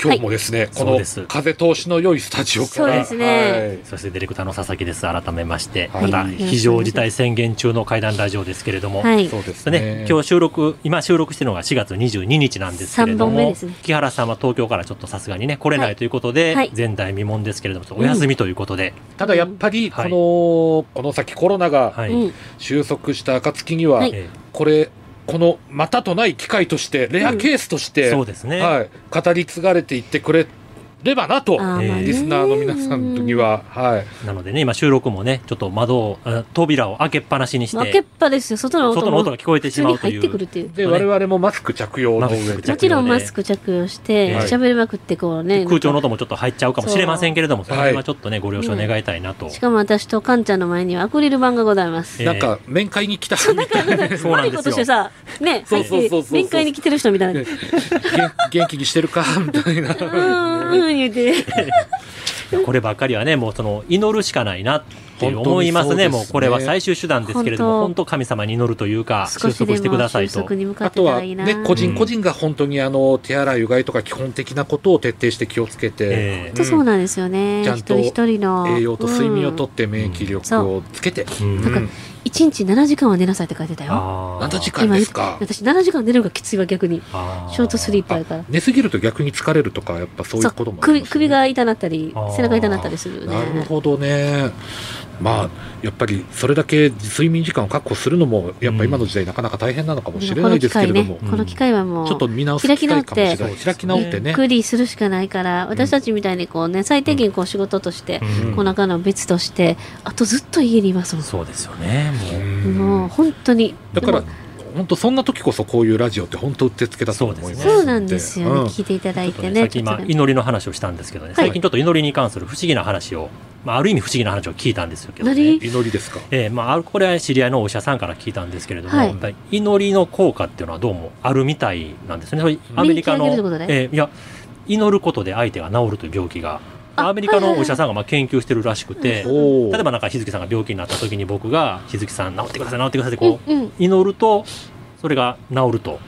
今日もですね、このそうです。風通しの良いスタジオから、そうですね。はい。そしてディレクターの佐々木です。改めまして、はい。また非常事態宣言中の怪談ラジオですけれども、はい。そうですでね、今日収録、今収録してるのが4月22日なんですけれども、ね。木原さんは東京からちょっとさすがにね、来れないということで、はい。前代未聞ですけれども、ちょっとお休みということで、ただやっぱり、こはい。の、この先コロナがはい。うん。収束した暁には、はい。え。これ、このまたとない機会として、レアケースとしーて、そうですね。はい、語り継がれていってくれればなと、リスナーの皆さんには、はい。なのでね、今収録もね、ちょっと窓扉を開けっぱなしにして開けっ、ぱですよ。外の音外の音が聞こえてしまうという。入ってくるっていう。で、ね我々もマスク着用の上でマスク着用もちろんマスク着用して、はい喋りまくってこうね。空調の音もちょっと入っちゃうかもしれませんけれども、それはちょっとね、ご了承願いたいなと。しかも私とカンちゃんの前にはアクリル板がございます。えなんか、面会に来たみたいな。そうなんですよさ、ね、そうそうそうそうそう面会に来てる人みたいな。元元気にしてるかみたいな。うん、うん、言って。こればっかりはね、もうその祈るしかないなって思いますね。すねもうこれは最終手段ですけれども、本当本当神様に祈るというか、収束してくもださいと収束。に向かあとはね個人個人が本当にあの、手洗い、うがいとか基本的なことを徹底して気をつけて、ええ本当そうなんですよね。ちゃんと一人一人の。栄養と睡眠をとっって免疫力をつけて、うんだから1日7時間は寝なさいって書いてたよ。あー7時間ですか？私7時間寝るのがきついわ、逆に。あショートスリーパーやから。寝すぎると逆に疲れるとか、やっぱそういうこともあり首ます、ね、首が痛なったり背中痛なったりするよなるね。ほどね。まあ、やっぱりそれだけ睡眠時間を確保するのも、やっぱ今の時代なかなか大変なのかもしれないですけれども、この機会はもう、ちょっと見直す機会かもしれない。開き直ってね。ゆっくりするしかないから、私たちみたいにこうね、最低限こう仕事として、うんこの中の別として、あとずっと家にいますもん。そうですよね。もううんもう本当に。だから本当そんな時こそこういうラジオって本当うってつけだと思います。そうなんですよね。うん聞いていただいてさね。っき今祈りの話をしたんですけどね、最近ちょっと祈りに関する不思議な話を、まあ、ある意味不思議な話を聞いたんですけどね何？祈りですか？えーまあこれは知り合いのお医者さんから聞いたんですけれども、はいやっぱり祈りの効果っていうのはどうもあるみたいなんですね。それアメリカの、えーいや、祈ることで相手が治るという病気が、あアメリカのお医者さんがまあ研究してるらしくて、例えばなんか日月さんが病気になった時に僕が日月さん治ってください治ってくださいってこう、うんうん。祈るとそれが治ると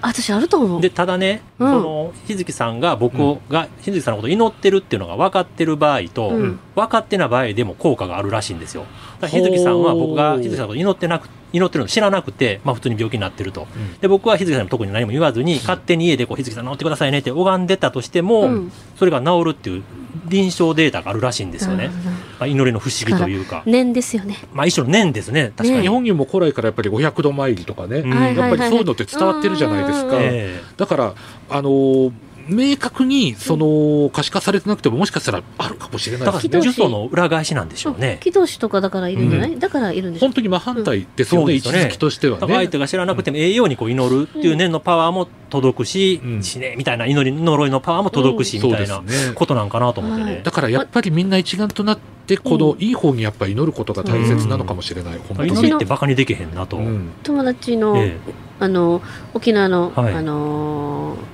私あると思う。でただね、うん。その日月さんが僕が、日月さんのことを祈ってるっていうのが分かってる場合と、うん。分かってない場合でも効果があるらしいんですよ。だから日月さんは僕が日月さんのことを祈ってなく祈ってるの知らなくて、まあ、普通に病気になってると、ん。で僕は日月さんに特に何も言わずに、勝手に家でこう日月さん治ってくださいねって拝んでたとしても、うん。それが治るっていう臨床データがあるらしいんですよね、まあ、祈りの不思議というか、念ですよね。まあ、一種の念ですね確かに、ね日本にも古来からやっぱり500度参りとかね、やっぱりそういうのって伝わってるじゃないですか。え。だから、あのー明確にその可視化されてなくてももしかしたらあるかもしれえだからないですね。祈祷師呪詛の裏返しなんでしょうね。祈祷師とかだからいるんじゃない、だからいるんでしょ本当に真反対ですよね、うん位置づきとしてはね。だから相手が知らなくても栄養にこう祈るっていう念のパワーも届くし、うん。死ねみたいな祈り呪いのパワーも届くし、みたいな。ことなんかなと思ってね、はい。だからやっぱりみんな一丸となって、このいい方にやっぱり祈ることが大切なのかもしれない。本当に。祈りってバカにできへんなと、うん。友達の、えあの沖縄の、はい。あの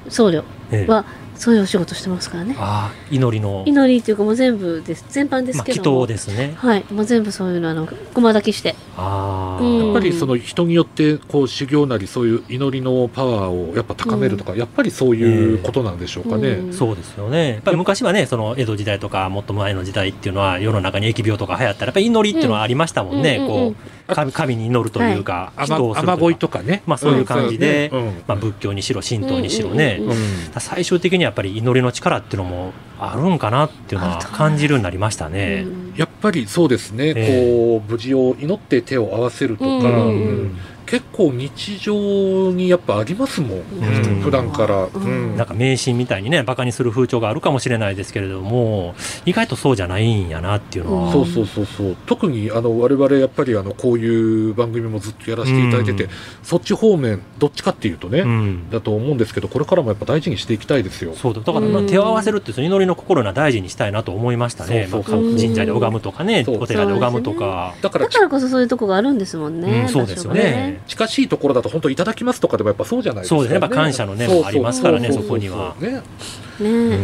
僧侶はそういうお仕事してますからね。ああ祈りの。祈りっていうかもう全部です。全般ですまあ祈けども、祷ですね。はい。もう全部そういうのあの駒抱きして。ああ、うん。やっぱりその人によってこう修行なりそういう祈りのパワーをやっぱ高めるとか、やっぱりそういうことなんでしょうかね。うん。そうですよね。やっぱり昔はねその江戸時代とかもっと前の時代っていうのは世の中に疫病とか流行ったらやっぱり祈りっていうのはありましたもんね、うん。うんうんうんこう神神に祈るというか、祈祷をする雨と乞いとかね。まあそういう感じでうん。まあ、仏教にしろ神道にしろね、うんうんうん最終的にやっぱり祈りの力っていうのもあるんかなっていうのは感じるようになりましたね。うん。やっぱりそうですね、え。こう無事を祈って手を合わせるとか、うんうんうん結構日常にやっぱありますもん、ん。普段から、うん。うん。なんか迷信みたいにねバカにする風潮があるかもしれないですけれども意外とそうじゃないんやなっていうのは、そうそうそうそう。特にあの我々やっぱりあのこういう番組もずっとやらせていただいてて、うん。そっち方面どっちかっていうとね、うん。だと思うんですけどこれからもやっぱ大事にしていきたいですよ。そうだ。だから手を合わせるってその祈りの心が大事にしたいなと思いましたね、神社で拝むとかねお寺で拝むとか、だからだからこそそういうとこがあるんですもんね、うんそうですよ場所がね。近しいところだと本当いただきますとかでもやっぱそうじゃないですか、そうですね。やっぱ感謝の念もありますからねそこには。ね。ね。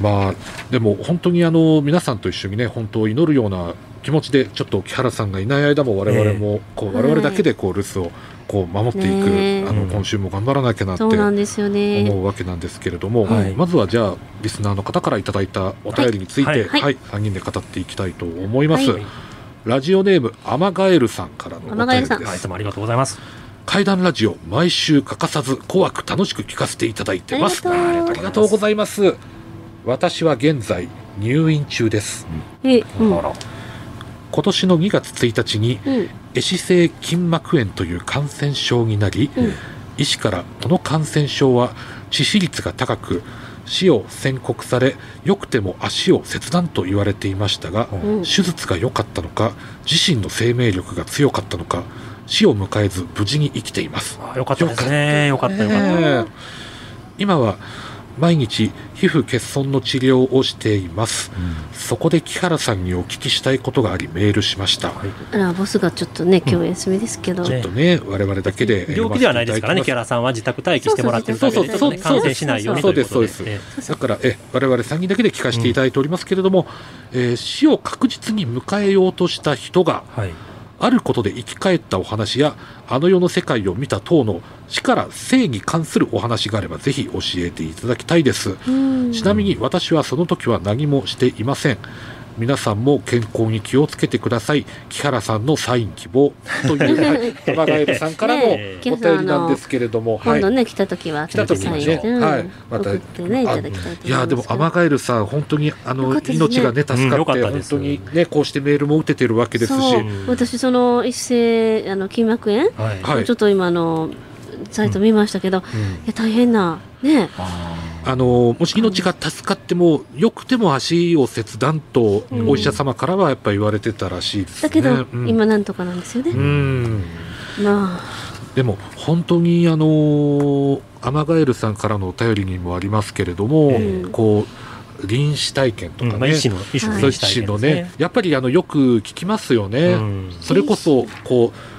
まあでも本当にあの皆さんと一緒にね本当を祈るような気持ちでちょっと木原さんがいない間も我々もこうはい我々だけでこう留守をこう守っていく、ね。えあのうん今週も頑張らなきゃなってそうなんですよね。思うわけなんですけれども、はい。まずはじゃあリスナーの方からいただいたお便りについて、はい。はい。はい。3人で語っていきたいと思います、はいラジオネームアマガエルさんからのお便りです。いいつもありがとうございます。怪談ラジオ毎週欠かさず怖く楽しく聞かせていただいてます。ありがとうございます。私は現在入院中です。えうん。今年の2月1日にうん。壊死性筋膜炎という感染症になり、うん医師からこの感染症は致死率が高く死を宣告されよくても足を切断と言われていましたが、うん。手術が良かったのか自身の生命力が強かったのか死を迎えず無事に生きています。あよかったですね。よかった。よかった、今は毎日皮膚欠損の治療をしています。そこで木原さんにお聞きしたいことがありメールしました、あらボスがちょっとね今日お休みですけど、ちょっとね我々だけで病気ではないですからね、木キャ原さんは自宅待機してもらってるだけで、ね、感染しないようにということで。そうです。えだからえ我々3人だけで聞かせていただいておりますけれども、えー死を確実に迎えようとした人がはい。あることで生き返ったお話やあの世の世界を見た等の死から生に関するお話があればぜひ教えていただきたいです。うん。ちなみに私はその時は何もしていません皆さんも健康に気をつけてください。木原さんのサイン希望。という、はい、玉ガエルさんからの お便りなんですけれども、はい。今度ね来た時は来た時にねサインうん。はい。またねいただきたいいやでもアマガエルさん本当にあの、ね。命がね助かうんよって、かったです。本当にねこうしてメールも打ててるわけですし。私その一斉あの筋膜炎、はい。はいちょっと今あのサイト見ましたけど、いや大変なね。あのもし命が助かってもよくても足を切断とうんお医者様からはやっぱり言われてたらしいですね。だけど、うん。今なんとかなんですよね、うん。まあ。でも本当にあのアマガエルさんからのお便りにもありますけれども、うん。こう臨死体験とうん。まあ、かね、医師の、医師のそういう臨死体死の験ですね。やっぱりあのよく聞きますよね。うん。それこそこう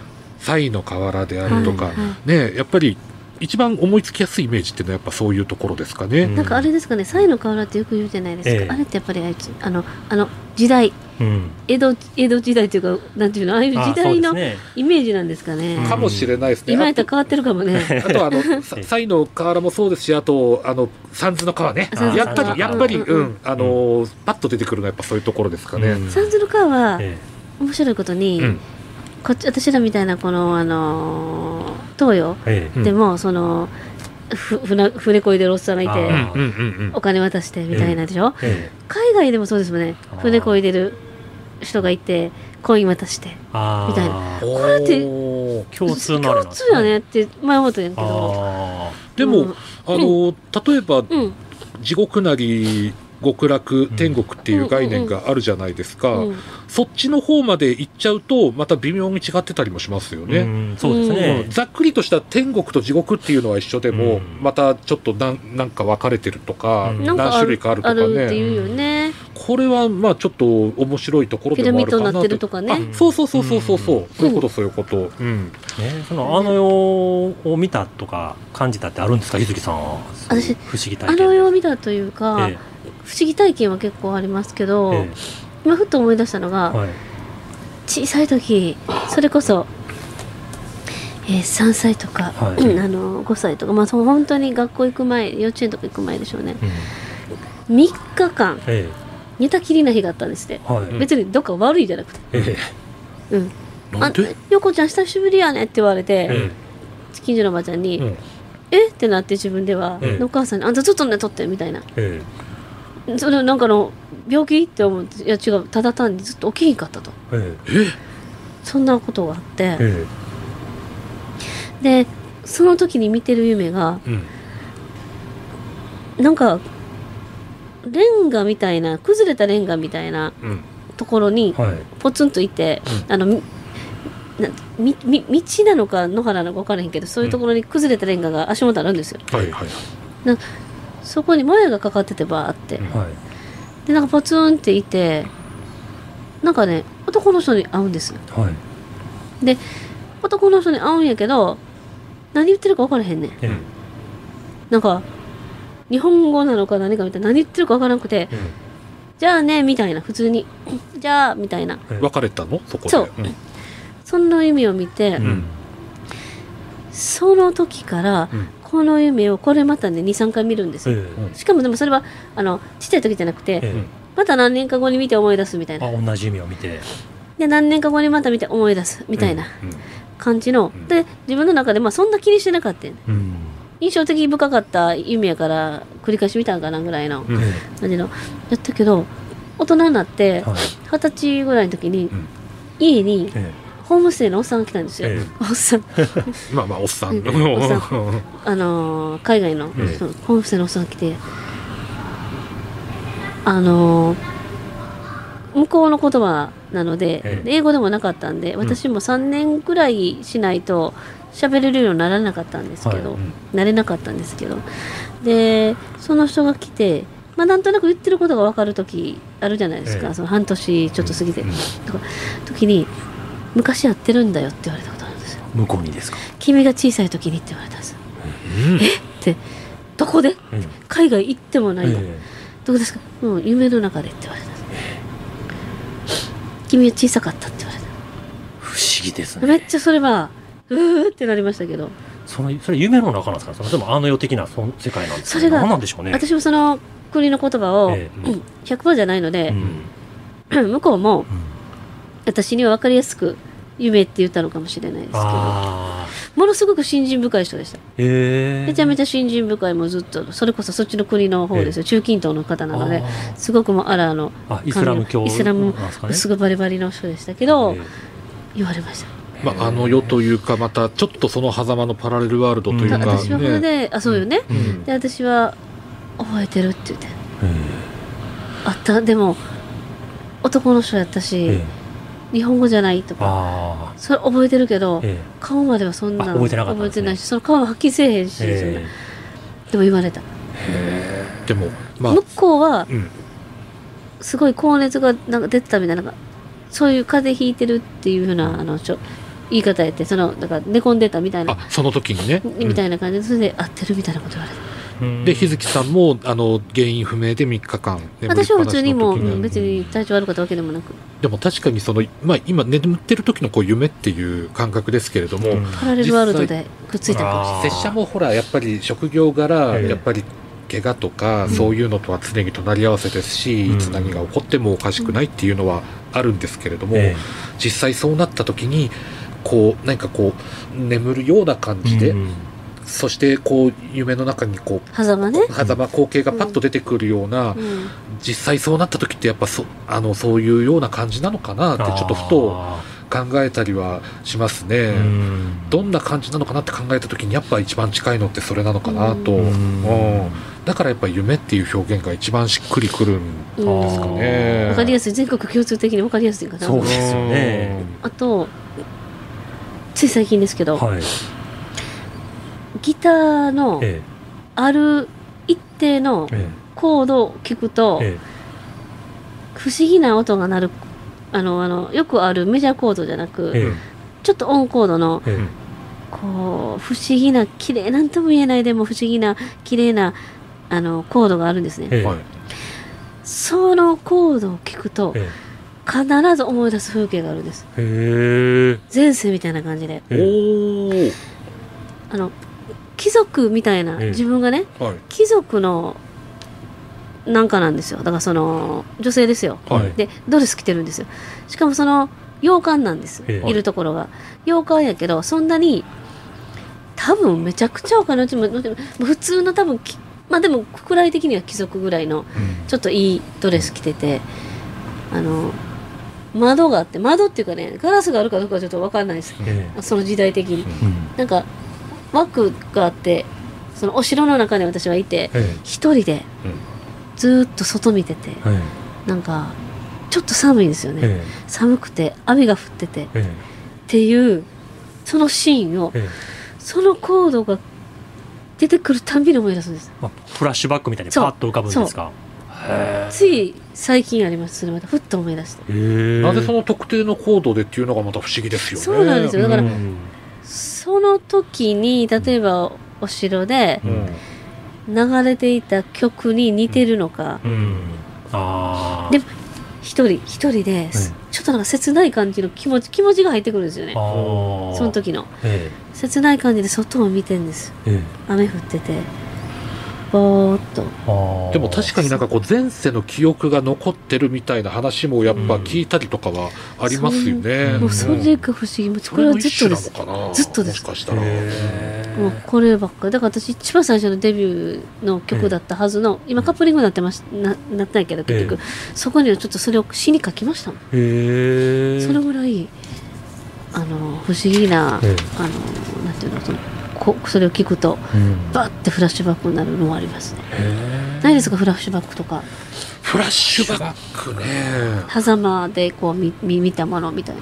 賽の河原であるとか、はいはねやっぱり一番思いつきやすいイメージっていうのはやっぱそういうところですかね。うんなんかあれですかね、サイの河原ってよく言うじゃないですか、ええあれってやっぱりあいつあのあの時代、うん。江戸江戸時代というか、なんていうの、ああいう時代のイメージなんですかね。うんかもしれないですね。今やったら変わってるかもね。あとはあの さ西の河原もそうですし、あとあの三途の川ね。やっぱ川りやっぱりうんうんんあのパッと出てくるのはやっぱそういうところですかね。うん三途の川はえ面白いことに、うんこっち私らみたいなこのあのー東洋でも、そのふ船船こいでるおっさんがいてお金渡してみたいなでしょ、ええ。海外でもそうですもんね。船こいでる人がいてコイン渡してみたいな。これって共通なん共通やねって前思ったんやけど。あでも、うん。あの例えばうん。地獄なり極楽天国っていう概念があるじゃないですか、うんそっちの方まで行っちゃうとまた微妙に違ってたりもしますよーね。うんそうですうねん。ざっくりとした天国と地獄っていうのは一緒でも、うん。またちょっとなんなんか分かれてるとか、うん。何種類かあるとかあるってねいうよね。これはまあちょっと面白いところでもあるかなになってるとかね。あそうそうそうそうそうそう、そういうことそういうこと、うん、ね、そのあの世を見たとか感じたってあるんですか、日月さん。は。私不思議体験。あの世を見たというか、え不思議体験は結構ありますけど、ええ。今ふっと思い出したのが、えはい。小さい時それこそ、えー3歳とか、はい。う んあの5歳とか、まあ、その本当に学校行く前幼稚園とか行く前でしょうね。うん。3日間え寝たきりな日があったんですっはい。うん別にどっか悪いじゃなくて。え「うん、あ横ちゃん久しぶりやね」って言われて、え近所のおばちゃんに「うん。え？っ?」てなって自分では、ええ。お母さんに「あんたずっと寝とって」みたいな。ええそれなんかの病気って思っていや違うただ単にずっと起きひんかったと。ええ。そんなことがあって、えでその時に見てる夢がうん。なんかレンガみたいな崩れたレンガみたいなうん。ところにはい。ポツンといて、あのみなみみ道なのか野原なのか分からへんけどそういうところに崩れたレンガが足元あるんですよ。はいはいそこにもやがかかっててバーって。うんはい。でなんかポツンっていてなんかね男の人に会うんです。よはい。で男の人に会うんやけど何言ってるか分からへんねん。ええ。なんか日本語なのか何かみたいな何言ってるか分からなくてえじゃあねみたいな普通に じゃあみたいな。え別れたの？そこで。そう。ん。そんな夢を見て、うん。その時からうんこの夢をこれまたね23回見るんですよ、えしかもでもそれはあのちっちゃい時じゃなくて、ええ。また何年か後に見て思い出すみたいな。あ、同じ夢を見て。で何年か後にまた見て思い出すみたいなうん。感じの、ん。で自分の中でまあそんな気にしてなかったよね。うん。印象的深かった夢やから繰り返し見たんかなぐらいの感じの。やったけど大人になって。二十歳ぐらいの時にん。家にえホームステイのおっさんが来たんですよ、ええ。おっさん。まあまあおっさん。あのー海外の、のホームステイのおっさんが来て。あのー向こうの言葉なので、ええ。英語でもなかったんで私も3年ぐらいしないと喋れるようにならなかったんですけど、はい。なれなかったんですけど。でその人が来て、まあ、なんとなく言ってることが分かる時あるじゃないですか、ええ。その半年ちょっと過ぎて、うん。とか時に「昔やってるんだよ」って言われたことあるんですよ。向こうにですか。君が小さい時にって言われたんですよ。うん。ってどこで？うん。海外行ってもないの、えどこですかうん夢の中でって言われたんです君は小さかったって言われ不思議ですたね。めっちゃそれはうーってなりましたけど。そのそれ夢の中なんですか？それともあの世的なその世界なんですか？それが何なんでしょうね。私もその国の言葉を、ええ。うん。100%じゃないのでう、ん。向こうもうん私には分かりやすく夢って言ったのかもしれないですけど。ああ。ものすごく信心深い人でした。ええめちゃめちゃ信心深いもうずっとそれこそそっちの国の方ですよ、中近東の方なのであすごくもうアラーのイスラム教。イスラムすかね。すごいバリバリの人でしたけど、え言われました。まああの世というかまたちょっとその狭間のパラレルワールドというか、うん。私はこれで、あそうよね、うん。で私は覚えてるって言って。えあった。でも男の人やったし、ええ日本語じゃないとか。あそれ覚えてるけど、あ。え。顔まではそんなあ覚えてなね。覚えてないしその顔ははっきりせえへんし、えそんな。えでも言われた、でもまあ。向こうはうん。すごい高熱がなんか出てたみたいななんかそういう風邪ひいてるっていうふうなあのちょ言い方やってそのだから寝込んでたみたいな。あその時にね、みたいな感じでそれで合ってるみたいなこと言われて、うんで日月さんもあの原因不明で3日間。私は普通にもう、別に体調悪かったわけでもなく。でも確かにその、まあ、今眠ってる時のこう夢っていう感覚ですけれども、うん。パラレルワールドでくっついたかもしれない拙者もほらやっぱり職業柄、ええやっぱり怪我とか、ん。そういうのとは常に隣り合わせですし、うん。いつ何が起こってもおかしくないっていうのはあるんですけれども、え実際そうなった時にこう何かこう眠るような感えじで、うんそしてこう夢の中にこう狭間ね、狭間光景がパッと出てくるような、うん、実際そうなった時ってやっぱそあのそういうような感じなのかなってちょっとふとあ考えたりはしますね。ん。どんな感じなのかなって考えた時にやっぱ一番近いのってそれなのかなと、ううん。んだからやっぱ夢っていう表現が一番しっくりくるんうんですかね。わかりやすい。全国共通的にわかりやすいかな。そうですよね。あとつい最近ですけど、はいギターのえある一定のええ。コードを聞くと、え不思議な音が鳴るあのあのよくあるメジャーコードじゃなく、えちょっとオンコードのええ。こう不思議な綺麗なんとも言えないでも不思議な綺麗なあのコードがあるんですね、そのコードを聞くとえ必ず思い出す風景があるんです。前世みたいな感じで。えおおあの貴族みたいなええ自分がねはい。貴族のなんかなんですよ。だからその女性ですよ。はい。でドレス着てるんですよ。しかもその洋館なんです、ええ。い。るところが。洋館やけどそんなに多分めちゃくちゃお金持ちも普通の多分きまあでもくらい的には貴族ぐらいのちょっといいドレス着ててあの窓があって窓っていうかねガラスがあるかどうかはちょっと分かんないです。え。その時代的に。うん。なんか枠があってそのお城の中に私はいてえ一人でずーっと外見ててええ。なんかちょっと寒いんですよね、え寒くて雨が降っててっえ。ていうそのシーンをええ。そのコードが出てくるたんびに思い出すんです。あフラッシュバックみたいにパッと浮かぶんですか？つい最近あります。それまたふっと思い出して。へえ。なぜその特定のコードでっていうのがまた不思議ですよね。そうなんですよ。だからうんその時に例えばお城でうん流れていた曲に似てるのか、うん。ああで一人一人で、ちょっとなんか切ない感じの気持ち気持ちが入ってくるんですよね。その時の。え。切ない感じで外を見てんです。ええ。雨降っててぼーっと。でも確かになんかこう前世の記憶が残ってるみたいな話もやっぱ聞いたりとかはありますよね。もうそれが不思議。もうこれはずっとですずっとです。もしかしたら。へーもうこればっかり。だから私一番最初のデビューの曲だったはずの今カップリングになってましななったんやけど結局、そこにはちょっとそれを詩に書きましたもん。へえ。それぐらいあの不思議な、ええ。あのなんていうのそのこそれを聞くとうん。バッてフラッシュバックになるのもありますね。へないですかフラッシュバックとか。フラッシュバックね。狭間でこう見見見たものみたいな。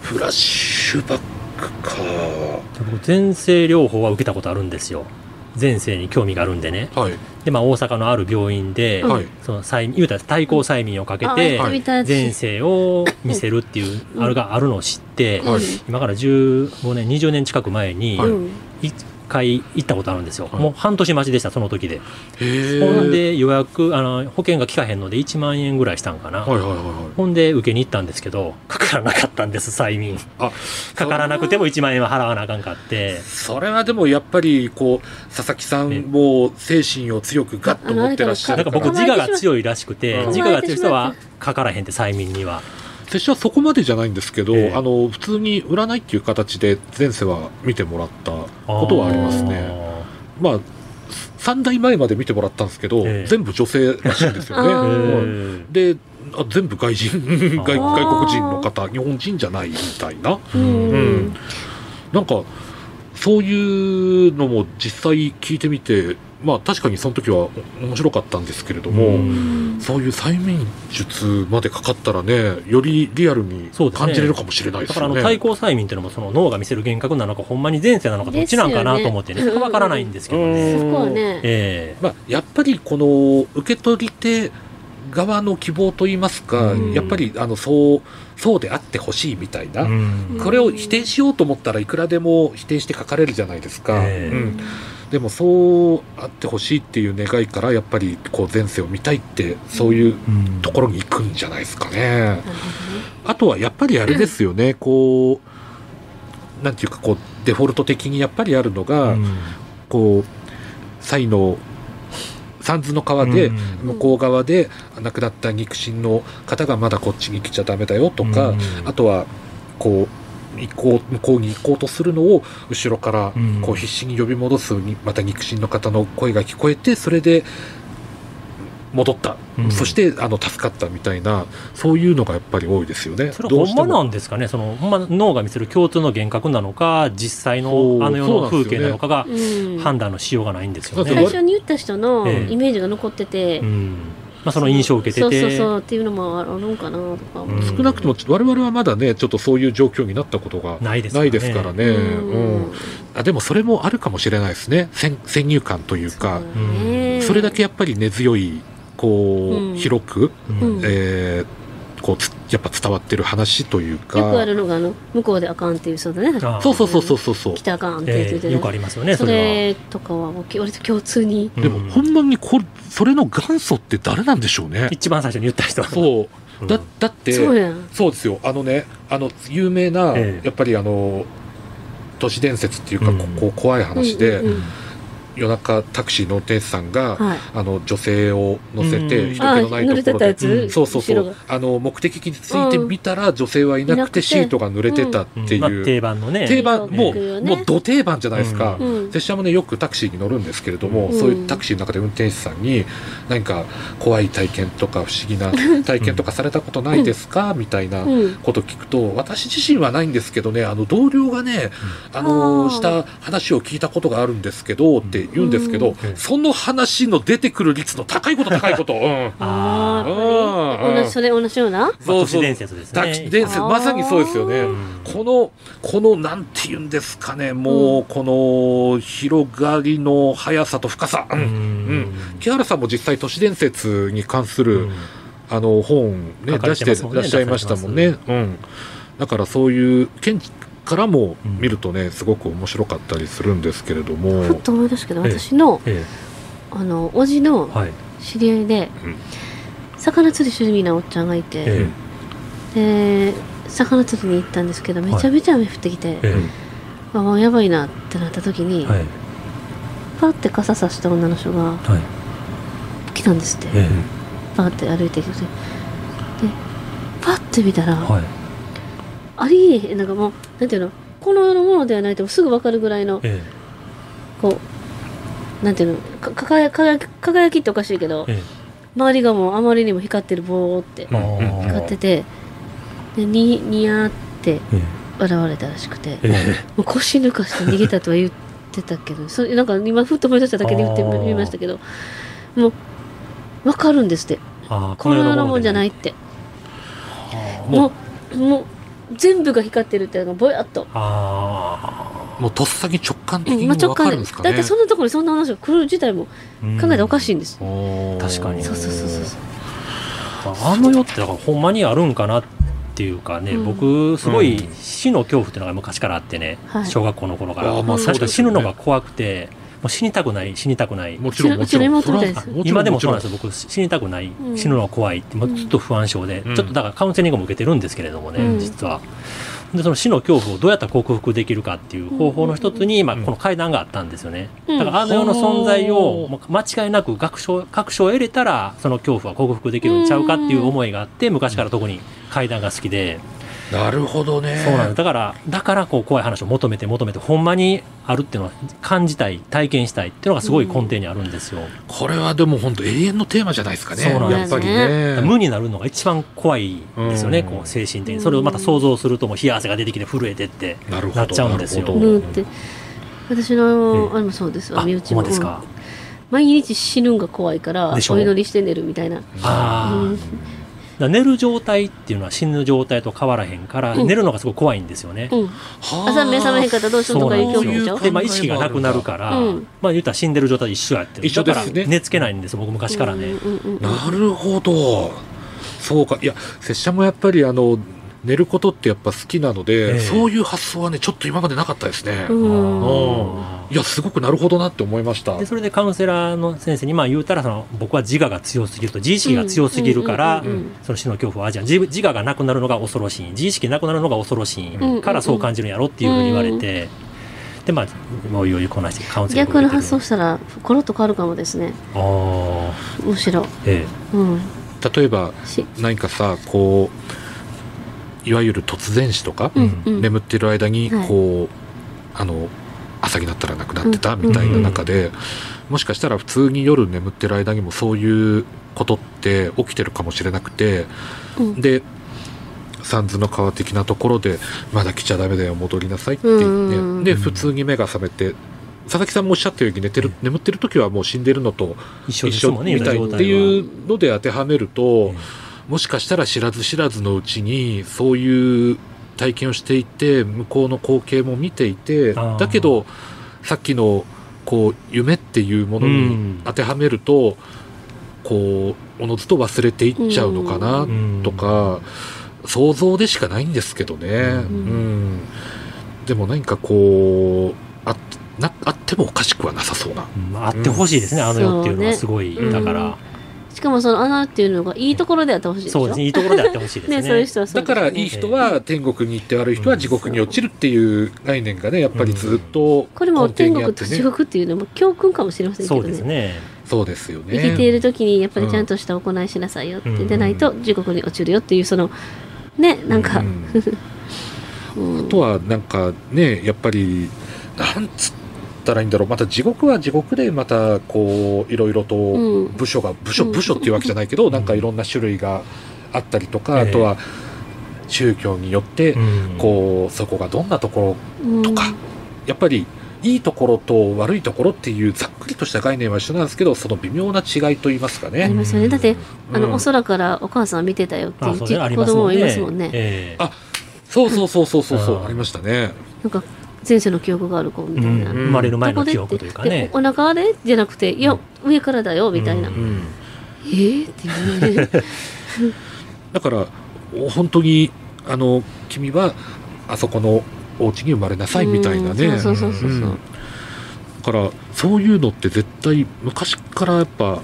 フラッシュバックか。僕前世療法は受けたことあるんですよ。前世に興味があるんでね。はい。で、まあ、大阪のある病院で、はい。その催言うたら対抗催眠をかけあて前世を見せるっていうあれがあるのを知って、はい。今から15年20年近く前にはいうん一回行ったことあるんですよ、はい。もう半年待ちでしたその時で、へほんえ。で予約あの保険が効かへんので1万円ぐらいしたんかな、はいはいはいはい。ほんで受けに行ったんですけどかからなかったんです催眠。あ、かからなくても1万円は払わなあかんかって。それはでもやっぱりこう佐々木さんも精神を強くガッと持ってらっしゃなんかるから僕自我が強いらしくてうん。自我が強い人はかからへんって催眠には拙者はそこまでじゃないんですけど、ええ。あの普通に占いっていう形で前世は見てもらったことはありますね。まあ3代前まで見てもらったんですけど、ええ。全部女性らしいんですよね。であ全部外人外国人の方日本人じゃないみたいな。うん。うん。なんかそういうのも実際聞いてみてまあ確かにその時は面白かったんですけれども、うん。そういう催眠術までかかったらねよりリアルに感じれるかもしれないでだからあ。の対抗催眠っていうのもその脳が見せる幻覚なのかほんまに前世なのかどっちなんかなと思ってねね。そこわからないんですけどね、そこはねえまあ、やっぱりこの受け取り手側の希望といいますか、うん。やっぱりあのそうそうであってほしいみたいな、えうん。これを否定しようと思ったらいくらでも否定して書かれるじゃないですか、ええ。うん、でもそうあってほしいっていう願いからやっぱりこう前世を見たいってそういううん。ところに行くんじゃないですかね。あとはやっぱりあれですよね、こうなんていうかこうデフォルト的にやっぱりあるのが、うん。こう才の三途の川で、うん。向こう側で亡くなった肉親の方がまだこっちに来ちゃダメだよとか、うん。あとはこう行こう向こうに行こうとするのを後ろからうん。こう必死に呼び戻すにまた肉親の方の声が聞こえてそれで戻った、うん。そしてあの助かったみたいなそういうのがやっぱり多いですよね。それほんまなんですかね？そのほんま脳が見せる共通の幻覚なのか実際のあの世の風景なのかがうん。判断のしようがないんですよだってね最。初に言った人のええ。イメージが残ってて、うんまあ、その印象を受けてて。そうそうそうっていうのもあるのかなとか。うん。少なくとも我々はまだねちょっとそういう状況になったことがないですないですからね。うん。うん。あでもそれもあるかもしれないですね。先先入観というか。そうだね。それだけやっぱり根強いこう、うん。広く、えーこうつやっぱ伝わってる話というか。よくあるのがあの向こうであかんっていうそうだね。あそうそうそうそうそうそう。来たらあかんって言ってて、えーよくありますよねそそれれとかはもう割と共通に。はでもほんまにこれそれの元祖って誰なんでしょうね。一番最初に言った人。そう。うん。だだってそうそうですよ。あのねあの有名な、ええ。やっぱりあの都市伝説っていうか、うん。ここ怖い話で、うんうんうん夜中タクシーの運転手さんが、はい。あの女性を乗せて、うん。人気のないところで。うんそうそうそう。あの目的地についてみたら、女性はいなくてシートが濡れてたっていう、まあ、定番のね。定番もう、ね。もうど定番じゃないですか、うん。拙者もねよくタクシーに乗るんですけれども、うん。そういうタクシーの中で運転手さんに何か怖い体験とか不思議な体験とかされたことないですか、みたいなうんこと聞くと私自身はないんですけどねあの同僚がね、あのした話を聞いたことがあるんですけどって言うんですけど、うんその話の出てくる率の高いこと高いこと、うん、ああやっぱうんり同じそれ同じような？まあ都市伝説ですだね伝説。まさにそうですよね。うん。この、この、なんて言うんですかね、もう、この、広がりの速さと深さ。うん。うん。木原さんも実際都市伝説に関する、あの、本ね、出してらっしゃいましたもんね。うん。だからそういう、見地からも見るとね、すごく面白かったりするんですけれども。ふっと思い出したけどええ。私のえあのおじのえはい。知り合いで、うん。魚釣り趣味なおっちゃんがいて、えで魚釣りに行ったんですけどめちゃめちゃ雨降ってきて、ええ。あもうやばいなってなった時に、えはい。パッて傘さした女の人がはい。来たんですって、えパッて歩いてきてでパッて見たら、えはいありえへん。なんかもうなんていうのこの世のものではないとすぐ分かるぐらいのえこうなんていうのか輝輝き輝きっておかしいけどええ。周りがもうあまりにも光ってるボーって光っててでににやーってえ笑われたらしくてええ。もう腰抜かして逃げたとは言ってたけどそれなんか今ふっと思い出しただけで言ってみましたけどもう分かるんですって。この世のもんじゃないいって。ももうもう全部が光ってるっていうのがぼやっと。あもうとっさに直感的にうんまあ、直わかるんですかね。だってそんなところにそんな話が来る自体もー考えたらおかしいんです、おー確かに。そうそうそうそうあの世ってだからほんまにあるんかなっていうかね、うん。僕すごい死の恐怖っていうのが昔からあってね、はい。小学校の頃から、まあ確かに死ぬのが怖くてもう死にたくない死にたくない。もちろんうちのもちろん。今でもそうなんですよ僕。死にたくない、うん。死ぬのが怖い。ってもうずっと不安症で、うん。ちょっとだからカウンセリングも受けてるんですけれどもね、うん。実は。でその死の恐怖をどうやったら克服できるかっていう方法の一つに、まあ、この階段があったんですよね。うん。だからあの世の存在を間違いなく確証確証を得れたらその恐怖は克服できるんちゃうかっていう思いがあって昔から特に階段が好きで、なるほどね。そうなんです。だからだからこう怖い話を求めて求めてほんまにあるっていうのは感じたい体験したいっていうのがすごい根底にあるんですよ。これはでも本当永遠のテーマじゃないですかね。そうなんですやっぱりね。無になるのが一番怖いですよね、うん。こう精神的に。それをまた想像するともう冷や汗が出てきて震えてって。なるほどなっちゃうんですよ。ど。私の、ええあれもそうです。身内もですか、うん毎日死ぬんが怖いからお祈りして寝るみたいな。ああ、寝る状態っていうのは死ぬ状態と変わらへんから、うん。寝るのがすごい怖いんですよね、うん、はあ。朝目覚めへんかったらどうしようとかい。う恐怖でで、まあ、意識がなくなるから、うん。まあ言ったら死んでる状態と一緒やってる。一緒ですね。だから寝つけないんです僕昔からね、うんうんうんうん。なるほど。そうか。いや、拙者もやっぱりあの、寝ることってやっぱ好きなので、ええ。そういう発想はね、ちょっと今までなかったですね。うん。あいや、すごくなるほどなって思いました。ーで。それでカウンセラーの先生にまあ言うたらその僕は自我が強すぎると自意識が強すぎるから、うんうんうんうん。その死の恐怖はじゃあ自自我がなくなるのが恐ろしい自意識なくなるのが恐ろしいうんからそう感じるんやろっていうふうに言われて、でまあもう余裕こなしてカウンセリ逆の発想したらコロッと変わるかもですね。ああむしろ。え。うん。例えば、し。何かさ、こう、いわゆる突然死とか、うん。うん。眠ってる間にはい。こう、あの朝になったら亡くなってたみたいな中で、もしかしたら普通に夜眠ってる間にもそういうことって起きてるかもしれなくてうん。で三途の川的なところでまだ来ちゃダメだよ戻りなさいって言うん。ってで普通に目が覚めて佐々木さんもおっしゃったように寝てる眠ってる時はもう死んでるのと一緒みたいっていうので当てはめると、えもしかしたら知らず知らずのうちにそういう体験をしていて向こうの光景も見ていてだけどさっきのこう夢っていうものうにん。当てはめると、こうおのずと忘れていっちゃうのかなうん。とか、想像でしかないんですけどね、うん。でも何かこうあなあってもおかしくはなさそうな。うん。あってほしいですね、あの世っていうのはすごい、ね。だから、しかもその穴っていうのがいいところであってほしいでしょ？そうですねいいところであってほしいですね。ねそういう人はそうだからいいですね人は天国に行って悪い人は地獄に落ちるっていう概念がねやっぱりずっとこれも天国と地獄っていうのも教訓かもしれませんけそうどねですね。そうですよね。生きている時にやっぱりちゃんとした行いしなさいよって、うん。でないと地獄に落ちるよっていうそのねなんか、うん。うん。あとはなんかねやっぱりなんつったらいいんだろう。また地獄は地獄でまたこういろいろとうん。部署が部署うん。部署っていうわけじゃないけど なんかいろんな種類があったりとかあとは宗教によってうん。こうそこがどんなところうん。とかやっぱりいいところと悪いところっていうざっくりとした概念は一緒なんですけどその微妙な違いと言いますかありね。ますよね。だってあの、うんお空からお母さん見てたよっていう子供もいますもんね。ええ。あそうそうそうそうそうそううん。ありましたね。なんか前世の記憶がある子みたいな、うん生まれる前の記憶というかでねお腹でじゃなくていや上からだよみたいな、うん。うんえー、っていうねだからお本当にあの君はあそこのお家に生まれなさいみたいなね。うんそうそうそうそう、うん。だからそういうのって絶対昔からやっぱ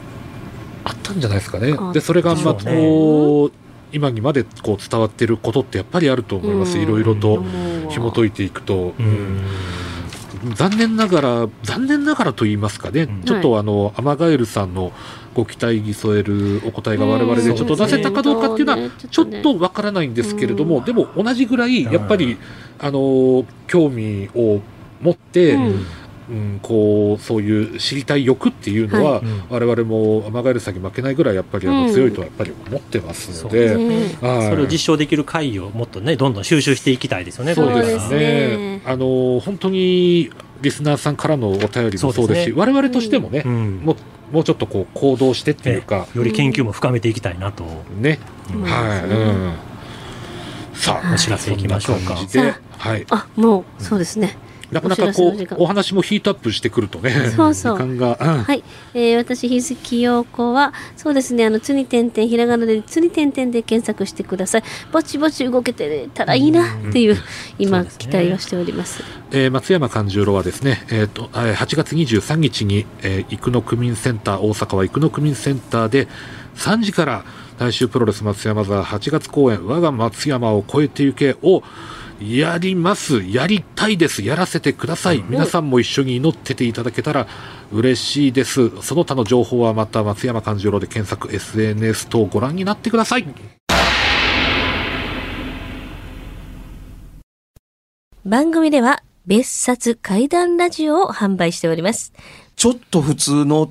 あったんじゃないですかね。あ。でそれがまあそうね。こう今にまでこう伝わってることってやっぱりあると思います。うん。いろいろと紐解いいていくと。うん。残念ながら残念ながらと言いますかね、うん。ちょっとあのアマガエルさんのご期待に添えるお答えが我々でちょっと出せたかどうかっていうのはちょっとわからないんですけれども、うん。でも同じぐらいやっぱり、あの興味を持って、ううんんこうそういう知りたい欲っていうのは、はい。うん。我々もアマガエルさんに負けないぐらいやっぱりあのうん。強いとはやっぱり思ってますのそうで、ね。はい。それを実証できる会をもっとねどんどん収集していきたいですよねそうですね。ねあの本当にリスナーさんからのお便りもそうですしすね。我々としてもね、うん。もうもうちょっとこう行動してっていうか、より研究も深めていきたいなと。ね、うん。はい、そうん、さあお知らせいきましょうか。はい、あもうそうですね、なかなかこうお話もヒートアップしてくるとねそうそう。時間が、うん。はい、えー、私日月陽子はそうですね。あのつに点々ひらがなでつに点々で検索してください。ぼちぼち動けてたらいいなっていううですね。期待をしております。えー松山勘十郎はですね、えーとえー8月23日に、えー生野区民センター大阪は生野区民センターで3時から大衆プロレス松山座8月公演我が松山を超えてゆけをやりますやりたいですやらせてください。皆さんも一緒に祈ってていただけたら嬉しいです。その他の情報はまた松山勘十郎で検索 SNS 等ご覧になってください。番組では別冊怪談ラジオを販売しております。ちょっと普通の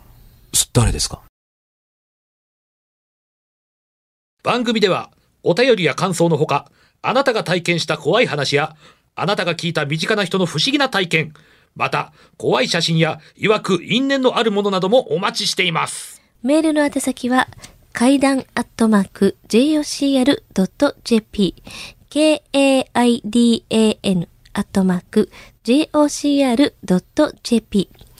誰ですか？番組ではお便りや感想のほかあなたが体験した怖い話やあなたが聞いた身近な人の不思議な体験また怖い写真や曰く因縁のあるものなどもお待ちしています。メールの宛先は、階段アットマーク jocr.jp、k-a-i-d-a-n アットマーク jocr.jp。